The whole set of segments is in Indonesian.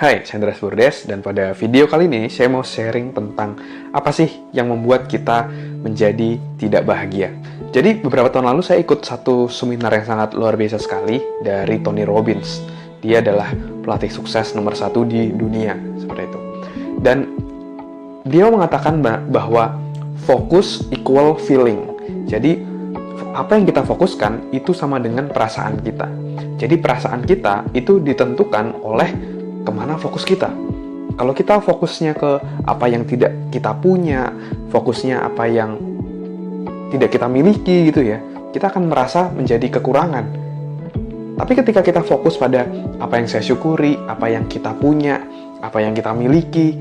Hai, saya Andreas Burdes dan pada video kali ini saya mau sharing tentang apa sih yang membuat kita menjadi tidak bahagia. Jadi beberapa tahun lalu saya ikut satu seminar yang sangat luar biasa sekali dari Tony Robbins. Dia adalah pelatih sukses nomor satu di dunia, seperti itu. Dan dia mengatakan bahwa fokus equal feeling. Jadi apa yang kita fokuskan itu sama dengan perasaan kita. Jadi perasaan kita itu ditentukan oleh ke mana fokus kita. Kalau kita fokusnya ke apa yang tidak kita punya, fokusnya apa yang tidak kita miliki gitu ya, kita akan merasa menjadi kekurangan. Tapi ketika kita fokus pada apa yang saya syukuri, apa yang kita punya, apa yang kita miliki,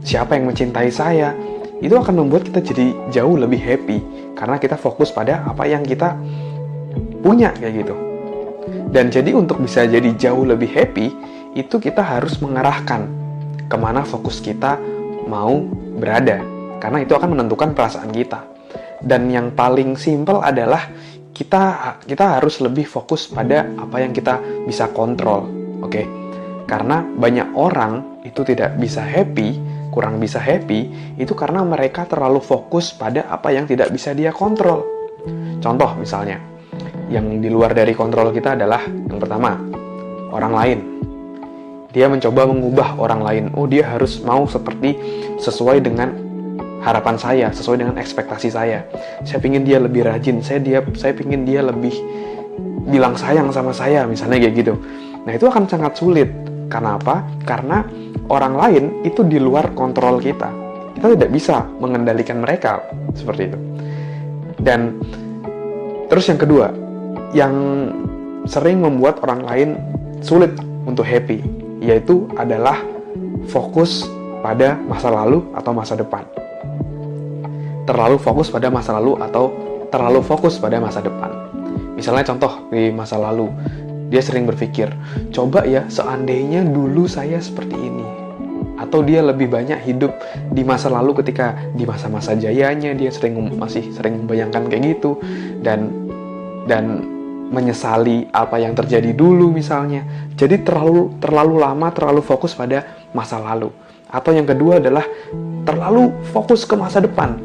siapa yang mencintai saya, itu akan membuat kita jadi jauh lebih happy karena kita fokus pada apa yang kita punya kayak gitu. Dan jadi untuk bisa jadi jauh lebih happy, itu kita harus mengarahkan ke mana fokus kita mau berada. Karena itu akan menentukan perasaan kita. Dan yang paling simpel adalah kita kita harus lebih fokus pada apa yang kita bisa kontrol. Oke. Okay? Karena banyak orang itu tidak bisa happy, kurang bisa happy, itu karena mereka terlalu fokus pada apa yang tidak bisa dia kontrol. Contoh misalnya, yang di luar dari kontrol kita adalah yang pertama, orang lain dia mencoba mengubah orang lain. Oh, dia harus mau seperti sesuai dengan harapan saya, sesuai dengan ekspektasi saya. Saya pingin dia lebih rajin, saya dia saya pingin dia lebih bilang sayang sama saya, misalnya kayak gitu. Nah, itu akan sangat sulit. Karena apa? Karena orang lain itu di luar kontrol kita. Kita tidak bisa mengendalikan mereka seperti itu. Dan terus yang kedua, yang sering membuat orang lain sulit untuk happy yaitu adalah fokus pada masa lalu atau masa depan. Terlalu fokus pada masa lalu atau terlalu fokus pada masa depan. Misalnya contoh di masa lalu, dia sering berpikir, coba ya seandainya dulu saya seperti ini. Atau dia lebih banyak hidup di masa lalu ketika di masa-masa jayanya dia sering masih sering membayangkan kayak gitu dan dan menyesali apa yang terjadi dulu misalnya. Jadi terlalu terlalu lama terlalu fokus pada masa lalu. Atau yang kedua adalah terlalu fokus ke masa depan.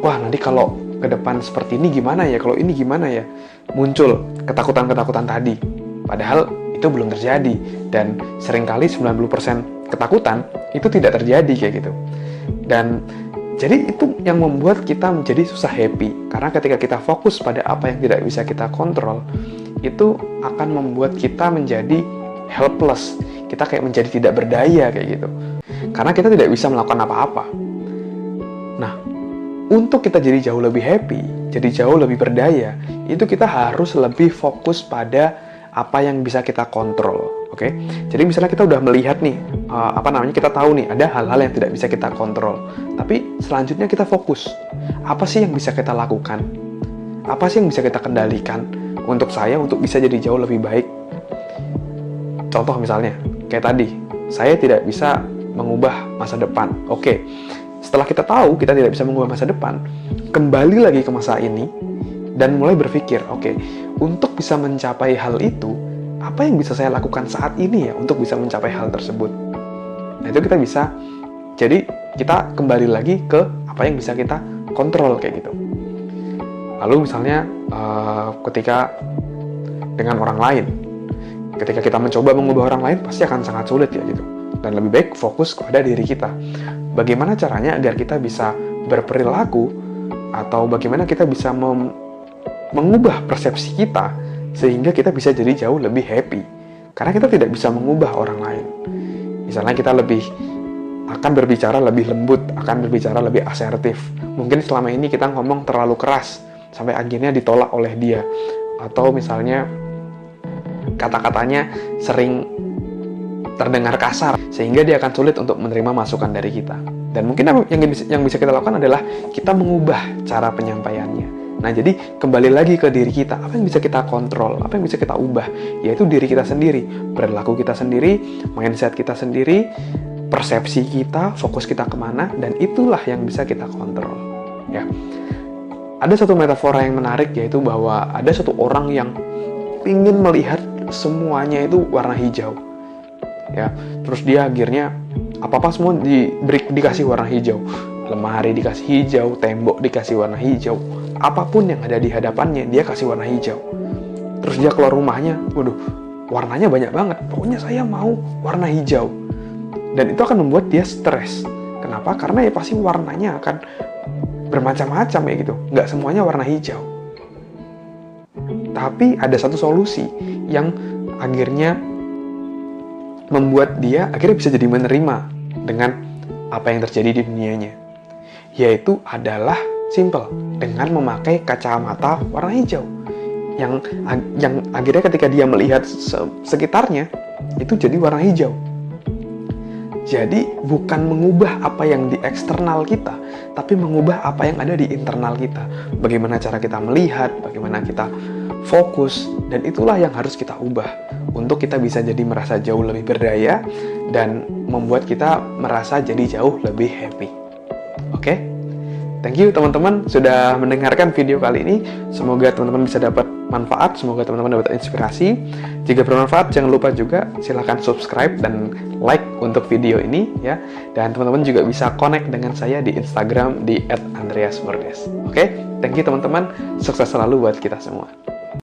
Wah, nanti kalau ke depan seperti ini gimana ya? Kalau ini gimana ya? Muncul ketakutan-ketakutan tadi. Padahal itu belum terjadi dan sering kali 90% ketakutan itu tidak terjadi kayak gitu. Dan jadi itu yang membuat kita menjadi susah happy karena ketika kita fokus pada apa yang tidak bisa kita kontrol itu akan membuat kita menjadi helpless. Kita kayak menjadi tidak berdaya kayak gitu. Karena kita tidak bisa melakukan apa-apa. Nah, untuk kita jadi jauh lebih happy, jadi jauh lebih berdaya, itu kita harus lebih fokus pada apa yang bisa kita kontrol Oke, okay? jadi misalnya kita udah melihat nih, uh, apa namanya kita tahu nih ada hal-hal yang tidak bisa kita kontrol. Tapi selanjutnya kita fokus, apa sih yang bisa kita lakukan? Apa sih yang bisa kita kendalikan untuk saya untuk bisa jadi jauh lebih baik? Contoh misalnya, kayak tadi, saya tidak bisa mengubah masa depan. Oke, setelah kita tahu kita tidak bisa mengubah masa depan, kembali lagi ke masa ini dan mulai berpikir, oke, untuk bisa mencapai hal itu apa yang bisa saya lakukan saat ini ya untuk bisa mencapai hal tersebut. Nah itu kita bisa, jadi kita kembali lagi ke apa yang bisa kita kontrol kayak gitu. Lalu misalnya uh, ketika dengan orang lain, ketika kita mencoba mengubah orang lain pasti akan sangat sulit ya gitu. Dan lebih baik fokus kepada diri kita. Bagaimana caranya agar kita bisa berperilaku atau bagaimana kita bisa mengubah persepsi kita sehingga kita bisa jadi jauh lebih happy karena kita tidak bisa mengubah orang lain misalnya kita lebih akan berbicara lebih lembut akan berbicara lebih asertif. Mungkin selama ini kita ngomong terlalu keras sampai akhirnya ditolak oleh dia. Atau misalnya kata-katanya sering terdengar kasar sehingga dia akan sulit untuk menerima masukan dari kita. Dan mungkin yang bisa kita lakukan adalah kita mengubah cara penyampaiannya Nah, jadi kembali lagi ke diri kita. Apa yang bisa kita kontrol? Apa yang bisa kita ubah? Yaitu diri kita sendiri, perilaku kita sendiri, mindset kita sendiri, persepsi kita, fokus kita ke mana, dan itulah yang bisa kita kontrol. Ya, ada satu metafora yang menarik yaitu bahwa ada satu orang yang ingin melihat semuanya itu warna hijau. ya terus dia akhirnya apa apa semua diberi dikasih warna hijau lemari dikasih hijau tembok dikasih warna hijau apa pun yang ada di hadapannya dia kasih warna hijau. Terus dia keluar rumahnya waduh warnanya banyak banget. Pokoknya saya mau warna hijau. Dan itu akan membuat dia stres. Kenapa? Karena ya pasti warnanya akan bermacam-macam ya gitu. Nggak semuanya warna hijau. Tapi ada satu solusi yang akhirnya membuat dia akhirnya bisa jadi menerima dengan apa yang terjadi di dunianya. Yaitu adalah simple dengan memakai kacamata warna hijau yang yang akhirnya ketika dia melihat sekitarnya itu jadi warna hijau. Jadi bukan mengubah apa yang di eksternal kita, tapi mengubah apa yang ada di internal kita. Bagaimana cara kita melihat, bagaimana kita fokus, dan itulah yang harus kita ubah untuk kita bisa jadi merasa jauh lebih berdaya dan membuat kita merasa jadi jauh lebih happy. Oke? Okay? Thank you teman-teman sudah mendengarkan video kali ini. Semoga teman-teman bisa dapat manfaat, semoga teman-teman dapat inspirasi. Jika bermanfaat, jangan lupa juga silahkan subscribe dan like untuk video ini ya. Dan teman-teman juga bisa connect dengan saya di Instagram di @andreasmurdes. Oke, okay? thank you teman-teman. Sukses selalu buat kita semua.